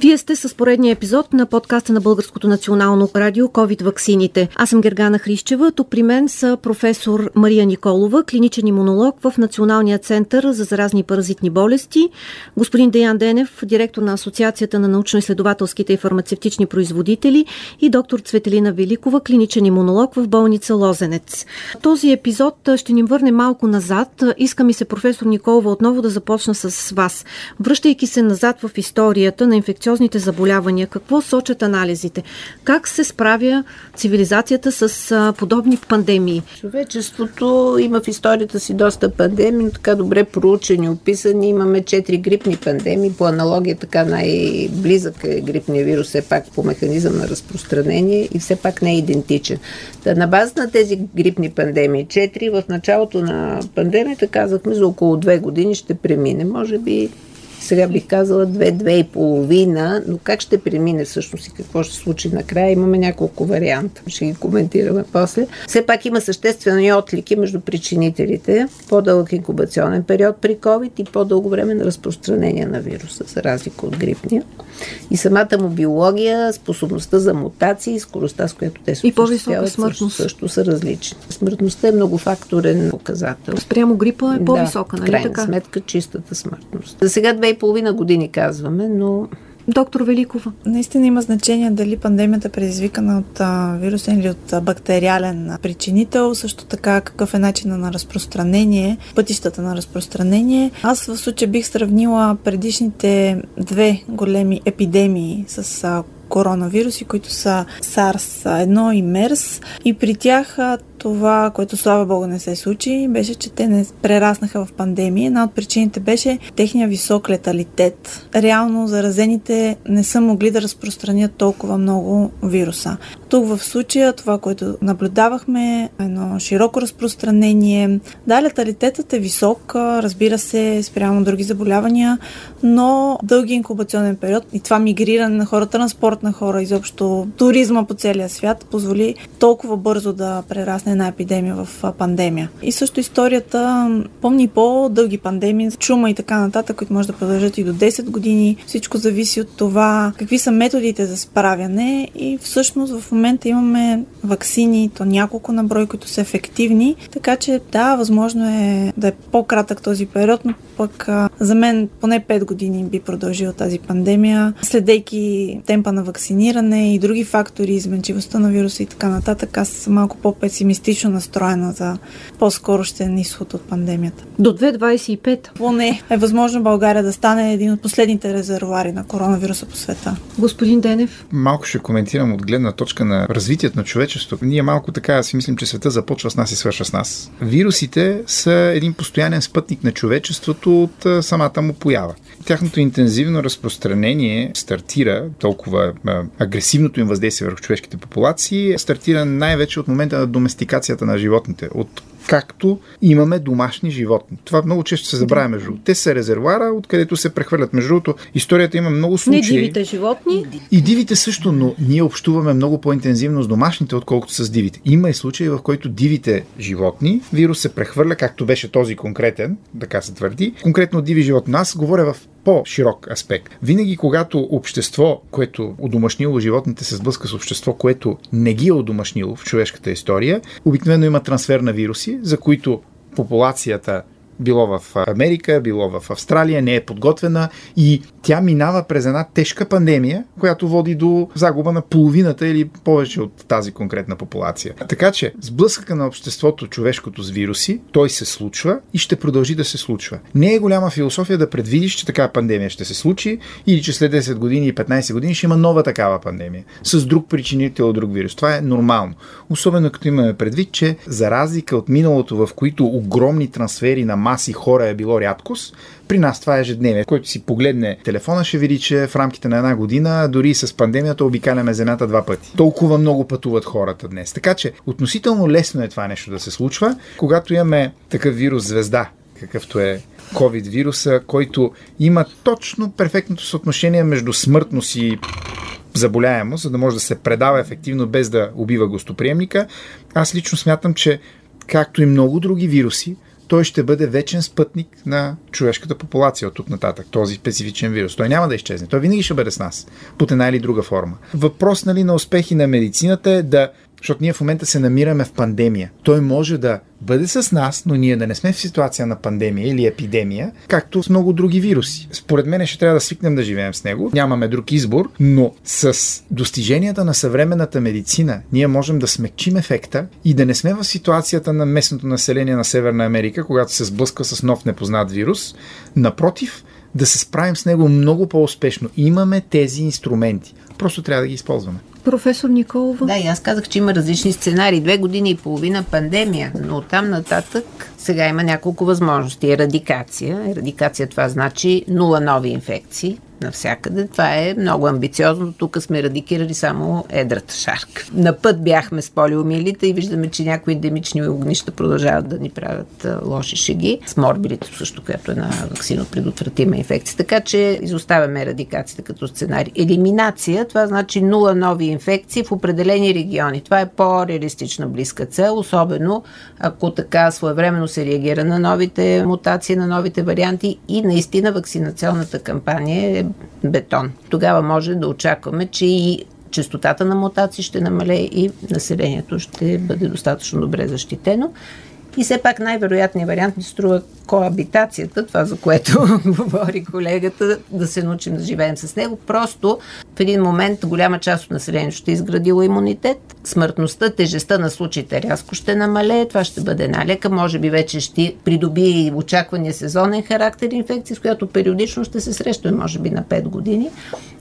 Вие сте с поредния епизод на подкаста на Българското национално радио COVID ваксините. Аз съм Гергана Хрищева. Тук при мен са професор Мария Николова, клиничен имунолог в Националния център за заразни паразитни болести, господин Деян Денев, директор на Асоциацията на научно-изследователските и фармацевтични производители и доктор Цветелина Великова, клиничен имунолог в болница Лозенец. Този епизод ще ни върне малко назад. Иска ми се професор Николова отново да започна с вас. Връщайки се назад в историята на инфекционната инфекциозните заболявания, какво сочат анализите? Как се справя цивилизацията с подобни пандемии? Човечеството има в историята си доста пандемии, но така добре проучени, описани. Имаме четири грипни пандемии. По аналогия така най-близък е грипния вирус, все пак по механизъм на разпространение и все пак не е идентичен. Та, на база на тези грипни пандемии, четири, в началото на пандемията казахме за около две години ще премине. Може би сега бих казала две-две и половина, но как ще премине всъщност и какво ще случи накрая, имаме няколко варианта. Ще ги коментираме после. Все пак има съществени отлики между причинителите. По-дълъг инкубационен период при COVID и по-дълго време на разпространение на вируса, за разлика от грипния. И самата му биология, способността за мутации, скоростта, с която те се и по-висока смъртност. Също, също са различни. Смъртността е многофакторен показател. Спрямо грипа е по-висока, да, нали крайна така? сметка чистата смъртност. За сега две и половина години казваме, но Доктор Великова. Наистина има значение дали пандемията е предизвикана от вирусен или от бактериален причинител, също така какъв е начина на разпространение, пътищата на разпространение. Аз в случая бих сравнила предишните две големи епидемии с коронавируси, които са SARS-1 и MERS. И при тях това, което слава Богу не се случи, беше, че те не прераснаха в пандемия. Една от причините беше техния висок леталитет. Реално заразените не са могли да разпространят толкова много вируса. Тук в случая това, което наблюдавахме, едно широко разпространение. Да, леталитетът е висок, разбира се, спрямо други заболявания, но дълги инкубационен период и това мигриране на хора, транспорт на хора, изобщо туризма по целия свят позволи толкова бързо да прерасне една епидемия в пандемия. И също историята помни по-дълги пандемии, чума и така нататък, които може да продължат и до 10 години. Всичко зависи от това какви са методите за справяне и всъщност в момента имаме вакцини, то няколко на брой, които са ефективни, така че да, възможно е да е по-кратък този период, но пък за мен поне 5 години би продължила тази пандемия, следейки темпа на вакциниране и други фактори, изменчивостта на вируса и така нататък. Аз съм малко по-песимистично настроена за по-скорощен изход от пандемията. До 2025? Поне е възможно България да стане един от последните резервуари на коронавируса по света. Господин Денев? Малко ще коментирам от гледна точка на развитието на човечеството. Ние малко така си мислим, че света започва с нас и свършва с нас. Вирусите са един постоянен спътник на човечеството от самата му поява. Тяхното интензивно разпространение стартира, толкова агресивното им въздействие върху човешките популации, стартира най-вече от момента на доместикацията на животните, от както имаме домашни животни. Това много често се забравя между другото. Те са резервуара, откъдето се прехвърлят. Между другото, историята има много случаи. Не дивите животни. И дивите също, но ние общуваме много по-интензивно с домашните, отколкото с дивите. Има и случаи, в които дивите животни, вирус се прехвърля, както беше този конкретен, така се твърди, конкретно диви животни. Аз говоря в по-широк аспект. Винаги, когато общество, което удомашнило животните, се сблъска с общество, което не ги е удомашнило в човешката история, обикновено има трансфер на вируси, за които популацията било в Америка, било в Австралия, не е подготвена и тя минава през една тежка пандемия, която води до загуба на половината или повече от тази конкретна популация. Така че, сблъсъка на обществото човешкото с вируси, той се случва и ще продължи да се случва. Не е голяма философия да предвидиш, че такава пандемия ще се случи или че след 10 години и 15 години ще има нова такава пандемия с друг причинител, друг вирус. Това е нормално. Особено като имаме предвид, че за разлика от миналото, в които огромни трансфери на маси хора е било рядкост, при нас това е ежедневие. Който си погледне телефона, ще види, че в рамките на една година, дори с пандемията, обикаляме земята два пъти. Толкова много пътуват хората днес. Така че относително лесно е това нещо да се случва, когато имаме такъв вирус звезда, какъвто е COVID вируса, който има точно перфектното съотношение между смъртност и заболяемост, за да може да се предава ефективно без да убива гостоприемника. Аз лично смятам, че както и много други вируси, той ще бъде вечен спътник на човешката популация от тук нататък, този специфичен вирус. Той няма да изчезне. Той винаги ще бъде с нас, под една или друга форма. Въпрос нали, на успехи на медицината е да защото ние в момента се намираме в пандемия. Той може да бъде с нас, но ние да не сме в ситуация на пандемия или епидемия, както с много други вируси. Според мен ще трябва да свикнем да живеем с него. Нямаме друг избор, но с достиженията на съвременната медицина ние можем да смекчим ефекта и да не сме в ситуацията на местното население на Северна Америка, когато се сблъска с нов непознат вирус. Напротив, да се справим с него много по-успешно. Имаме тези инструменти. Просто трябва да ги използваме. Професор Николова? Да, и аз казах, че има различни сценарии. Две години и половина пандемия, но оттам нататък сега има няколко възможности. Ерадикация. Ерадикация това значи нула нови инфекции навсякъде. Това е много амбициозно. Тук сме радикирали само едрата шарка. На път бяхме с полиомилите и виждаме, че някои endемични огнища продължават да ни правят лоши шеги. С морбилите също, която е на вакцино предотвратима инфекция. Така че изоставяме радикацията като сценарий. Елиминация, това значи нула нови инфекции в определени региони. Това е по-реалистична близка цел, особено ако така своевременно се реагира на новите мутации, на новите варианти и наистина вакцинационната кампания е бетон. Тогава може да очакваме, че и частотата на мутации ще намалее и населението ще бъде достатъчно добре защитено. И все пак най-вероятният вариант ми струва коабитацията, това за което говори колегата, да се научим да живеем с него. Просто в един момент голяма част от населението ще е изградило имунитет, смъртността, тежестта на случаите рязко ще намалее, това ще бъде една лека, може би вече ще придобие очаквания сезонен характер инфекция, с която периодично ще се срещаме, може би на 5 години.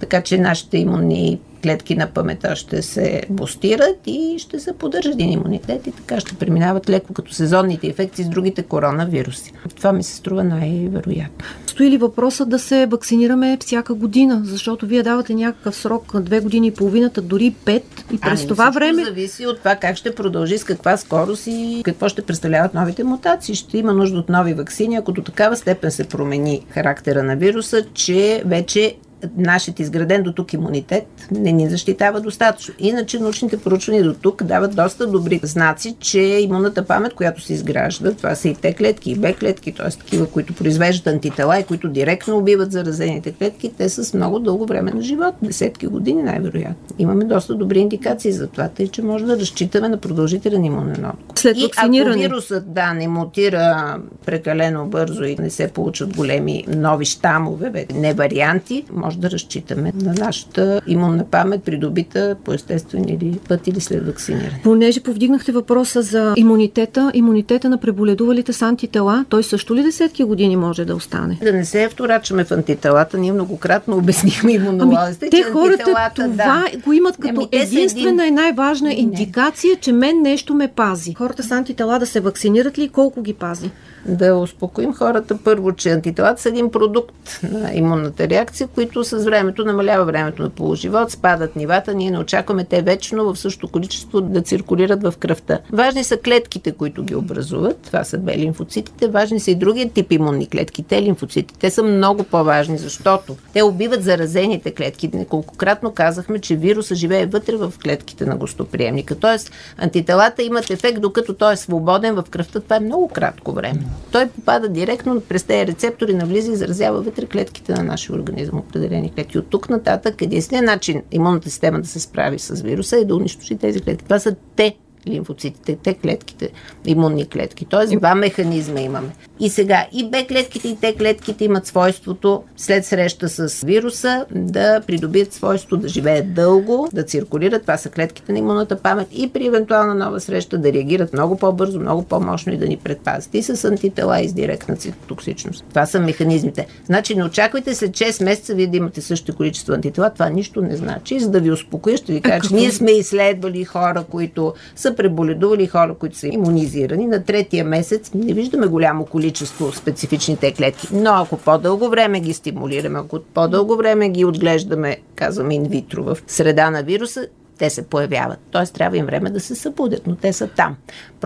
Така че нашите имунни клетки на памета ще се бустират и ще се поддържа един имунитет и така ще преминават леко като сезонните инфекции с другите коронавируси. Това ми се струва най-вероятно. Стои ли въпроса да се вакцинираме всяка година, защото вие давате някакъв срок на две години и половината, дори пет и през ами, това време... зависи от това как ще продължи, с каква скорост и какво ще представляват новите мутации. Ще има нужда от нови вакцини, ако до такава степен се промени характера на вируса, че вече нашият изграден до тук имунитет не ни защитава достатъчно. Иначе научните проучвания до тук дават доста добри знаци, че имунната памет, която се изгражда, това са и Т клетки, и Б клетки, т.е. такива, които произвеждат антитела и които директно убиват заразените клетки, те са с много дълго време на живот, десетки години най-вероятно. Имаме доста добри индикации за това, тъй че може да разчитаме на продължителен имунен отговор. След вакциниране. И ако вирусът да, не мутира прекалено бързо и не се получат големи нови щамове, не варианти, може да разчитаме на нашата имунна памет, придобита по естествен или път или след вакциниране. Понеже повдигнахте въпроса за имунитета, имунитета на преболедувалите с антитела, той също ли десетки години може да остане? Да не се вторачаме в антителата, ние многократно обяснихме имунолозите. Ами, те хората това да. го имат като ами, единствена един... и най-важна индикация, че мен нещо ме пази. Хората с антитела да се вакцинират ли и колко ги пази? да успокоим хората първо, че антителата са един продукт на имунната реакция, които с времето намалява времето на полуживот, спадат нивата, ние не очакваме те вечно в същото количество да циркулират в кръвта. Важни са клетките, които ги образуват, това са бе лимфоцитите, важни са и другия тип имунни клетки, те лимфоцитите, те са много по-важни, защото те убиват заразените клетки. Неколкократно казахме, че вируса живее вътре в клетките на гостоприемника. Тоест, антителата имат ефект, докато той е свободен в кръвта. Това е много кратко време той попада директно през тези рецептори, навлиза и заразява вътре клетките на нашия организъм, определени клетки. От тук нататък единственият начин имунната система да се справи с вируса е да унищожи тези клетки. Това са те лимфоцитите, те клетките, имунни клетки. Тоест два механизма имаме. И сега и Б клетките и Т клетките имат свойството след среща с вируса да придобият свойство да живеят дълго, да циркулират. Това са клетките на имунната памет и при евентуална нова среща да реагират много по-бързо, много по-мощно и да ни предпазят. И с антитела и с директна цитотоксичност. Това са механизмите. Значи не очаквайте след 6 месеца вие да имате същото количество антитела. Това нищо не значи. За да ви успокоя, ще ви кажа, че ние сме изследвали хора, които са преболедували хора, които са иммунизирани. На третия месец не виждаме голямо количество специфичните клетки. Но ако по-дълго време ги стимулираме, ако по-дълго време ги отглеждаме, казваме инвитро, в среда на вируса, те се появяват. Тоест трябва им време да се събудят, но те са там.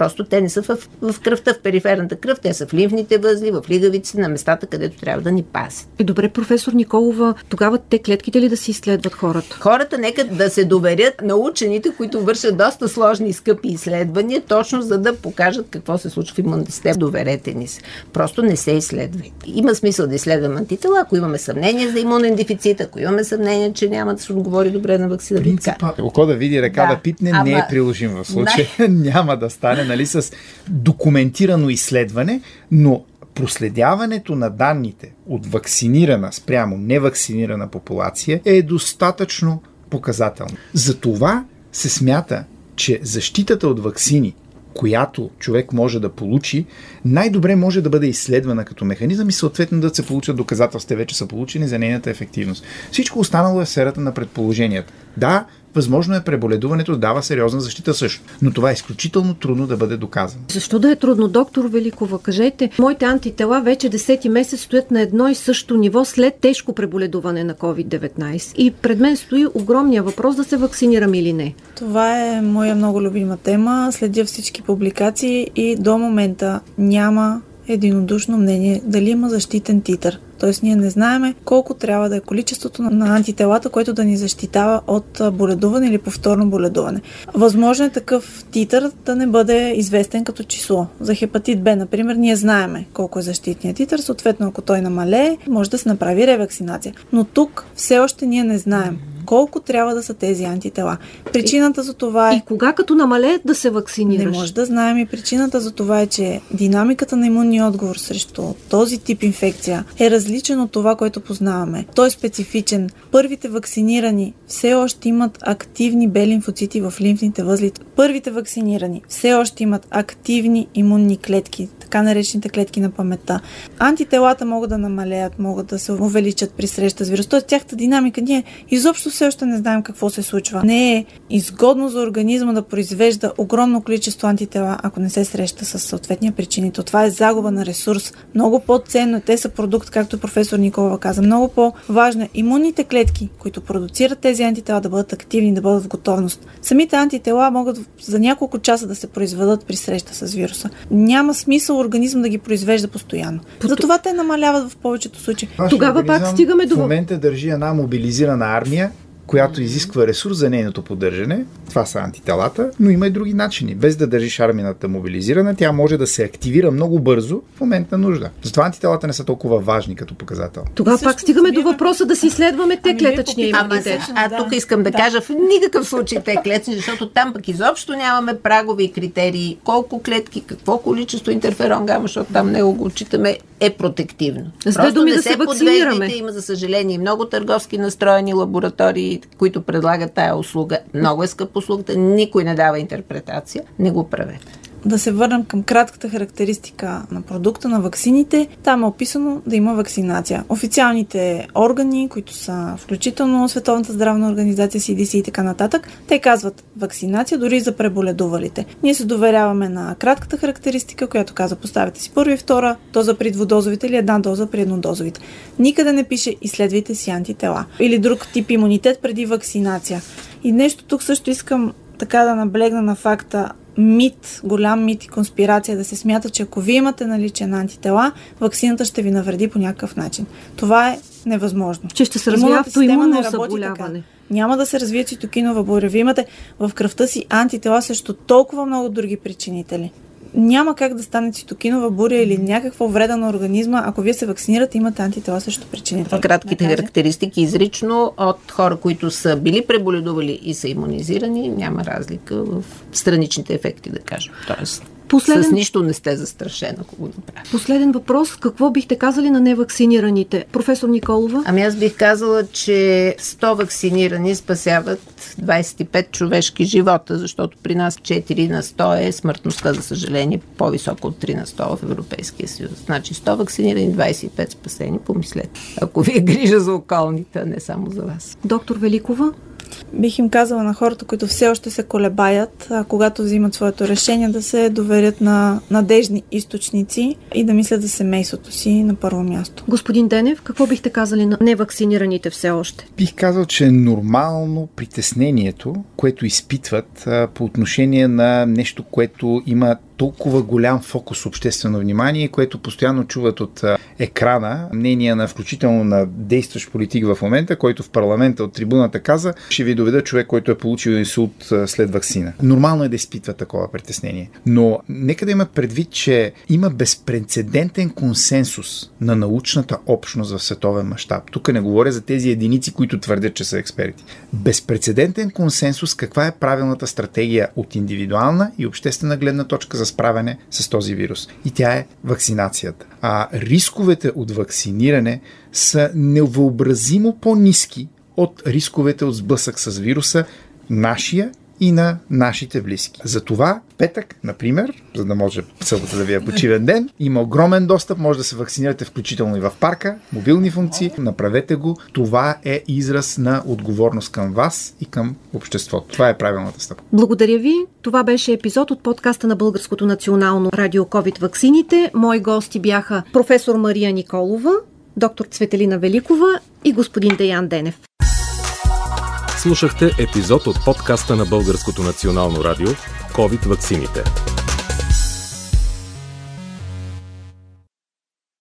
Просто те не са в, в кръвта, в периферната кръв, те са в лимфните възли, в лигавиците, на местата, където трябва да ни пасят. Е, добре, професор Николова, тогава те клетките ли да си изследват хората? Хората нека да се доверят на учените, които вършат доста сложни и скъпи изследвания, точно за да покажат какво се случва в имунната система. Доверете ни се. Просто не се изследвайте. Има смисъл да изследваме антитела, ако имаме съмнение за имунен дефицит, ако имаме съмнение, че няма да се отговори добре на вакцината. Принципа, око да види, река да, да питне, ама... не е приложим в случая. няма да стане, нали, с документирано изследване, но проследяването на данните от вакцинирана спрямо невакцинирана популация е достатъчно показателно. Затова се смята, че защитата от вакцини, която човек може да получи, най-добре може да бъде изследвана като механизъм и съответно да се получат доказателства, вече са получени за нейната ефективност. Всичко останало е в сферата на предположенията. Да, Възможно е преболедуването да дава сериозна защита също, но това е изключително трудно да бъде доказано. Защо да е трудно, доктор Великова? Кажете, моите антитела вече 10 месец стоят на едно и също ниво след тежко преболедуване на COVID-19. И пред мен стои огромния въпрос да се вакцинирам или не. Това е моя много любима тема. Следя всички публикации и до момента няма единодушно мнение дали има защитен титър. Тоест ние не знаеме колко трябва да е количеството на антителата, което да ни защитава от боледуване или повторно боледуване. Възможно е такъв титър да не бъде известен като число. За хепатит Б, например, ние знаеме колко е защитният титър, съответно ако той намалее, може да се направи ревакцинация. Но тук все още ние не знаем колко трябва да са тези антитела. Причината за това е... И кога като намалеят да се вакцинираш? Не може да знаем и причината за това е, че динамиката на имунния отговор срещу този тип инфекция е различен от това, което познаваме. Той е специфичен. Първите вакцинирани все още имат активни бели лимфоцити в лимфните възли. Първите вакцинирани все още имат активни имунни клетки, така наречените клетки на паметта. Антителата могат да намалеят, могат да се увеличат при среща с вирус. Тоест тяхта динамика ние изобщо все още не знаем какво се случва. Не е изгодно за организма да произвежда огромно количество антитела, ако не се среща с съответния причинител. Това е загуба на ресурс. Много по-ценно. Те са продукт, както професор Николова каза. Много по-важно е имунните клетки, които продуцират тези антитела, да бъдат активни, да бъдат в готовност. Самите антитела могат за няколко часа да се произведат при среща с вируса. Няма смисъл организъм да ги произвежда постоянно. По... Затова те намаляват в повечето случаи. Тогава пак стигаме до... В момента държи една мобилизирана армия, която изисква ресурс за нейното поддържане. Това са антителата, но има и други начини. Без да държиш армията мобилизирана, тя може да се активира много бързо в момент на нужда. Затова антителата не са толкова важни като показател. Тогава пак стигаме до въпроса да си изследваме те ами клетъчния имунитет. А, а тук искам да, да кажа в никакъв случай те клетъчни, защото там пък изобщо нямаме прагови и критерии. Колко клетки, какво количество интерферон гама, защото там него го отчитаме, е протективно. С две думи да се, се вакцинираме. Има, за съжаление, много търговски настроени лаборатории, които предлагат тая услуга. Много е скъпа услугата, никой не дава интерпретация. Не го правете. Да се върнем към кратката характеристика на продукта на ваксините. Там е описано да има вакцинация. Официалните органи, които са включително Световната здравна организация, CDC и така нататък, те казват вакцинация дори за преболедувалите. Ние се доверяваме на кратката характеристика, която каза поставяте си първа и втора доза при двудозовите или една доза при еднодозовите. Никъде не пише изследвайте си антитела или друг тип имунитет преди вакцинация. И нещо тук също искам така да наблегна на факта, мит, голям мит и конспирация да се смята, че ако вие имате наличие на антитела, вакцината ще ви навреди по някакъв начин. Това е невъзможно. Че ще се развие автоимунно заболяване. Няма да се развие цитокинова буря. Вие имате в кръвта си антитела срещу толкова много други причинители няма как да стане цитокинова буря или някаква вреда на организма, ако вие се вакцинирате, имате антитела срещу причините. Кратките характеристики изрично от хора, които са били преболедували и са иммунизирани, няма разлика в страничните ефекти, да кажем. Тоест, Последен... С нищо не сте застрашен, ако го направите. Последен въпрос. Какво бихте казали на невакцинираните? Професор Николова? Ами аз бих казала, че 100 вакцинирани спасяват 25 човешки живота, защото при нас 4 на 100 е смъртността, за съжаление, по-висока от 3 на 100 в Европейския съюз. Значи 100 вакцинирани, 25 спасени, помислете. Ако ви е грижа за околните, а не само за вас. Доктор Великова? Бих им казала на хората, които все още се колебаят, а, когато взимат своето решение, да се доверят на надежни източници и да мислят за семейството си на първо място. Господин Денев, какво бихте казали на невакцинираните все още? Бих казал, че е нормално притеснението, което изпитват а, по отношение на нещо, което има толкова голям фокус обществено внимание, което постоянно чуват от екрана, мнения на включително на действащ политик в момента, който в парламента от трибуната каза, ще ви доведа човек, който е получил инсулт след вакцина. Нормално е да изпитва такова притеснение. Но нека да има предвид, че има безпредседентен консенсус на научната общност в световен мащаб. Тук не говоря за тези единици, които твърдят, че са експерти. Безпредседентен консенсус каква е правилната стратегия от индивидуална и обществена гледна точка за справяне с този вирус. И тя е вакцинацията. А рисковете от вакциниране са невъобразимо по-низки от рисковете от сблъсък с вируса, нашия и на нашите близки. Затова петък, например, за да може събота да ви е почивен ден, има огромен достъп, може да се вакцинирате включително и в парка, мобилни функции, направете го. Това е израз на отговорност към вас и към обществото. Това е правилната стъпка. Благодаря ви. Това беше епизод от подкаста на Българското национално радио COVID ваксините. Мои гости бяха професор Мария Николова, доктор Цветелина Великова и господин Деян Денев. Слушахте епизод от подкаста на Българското национално радио COVID ваксините.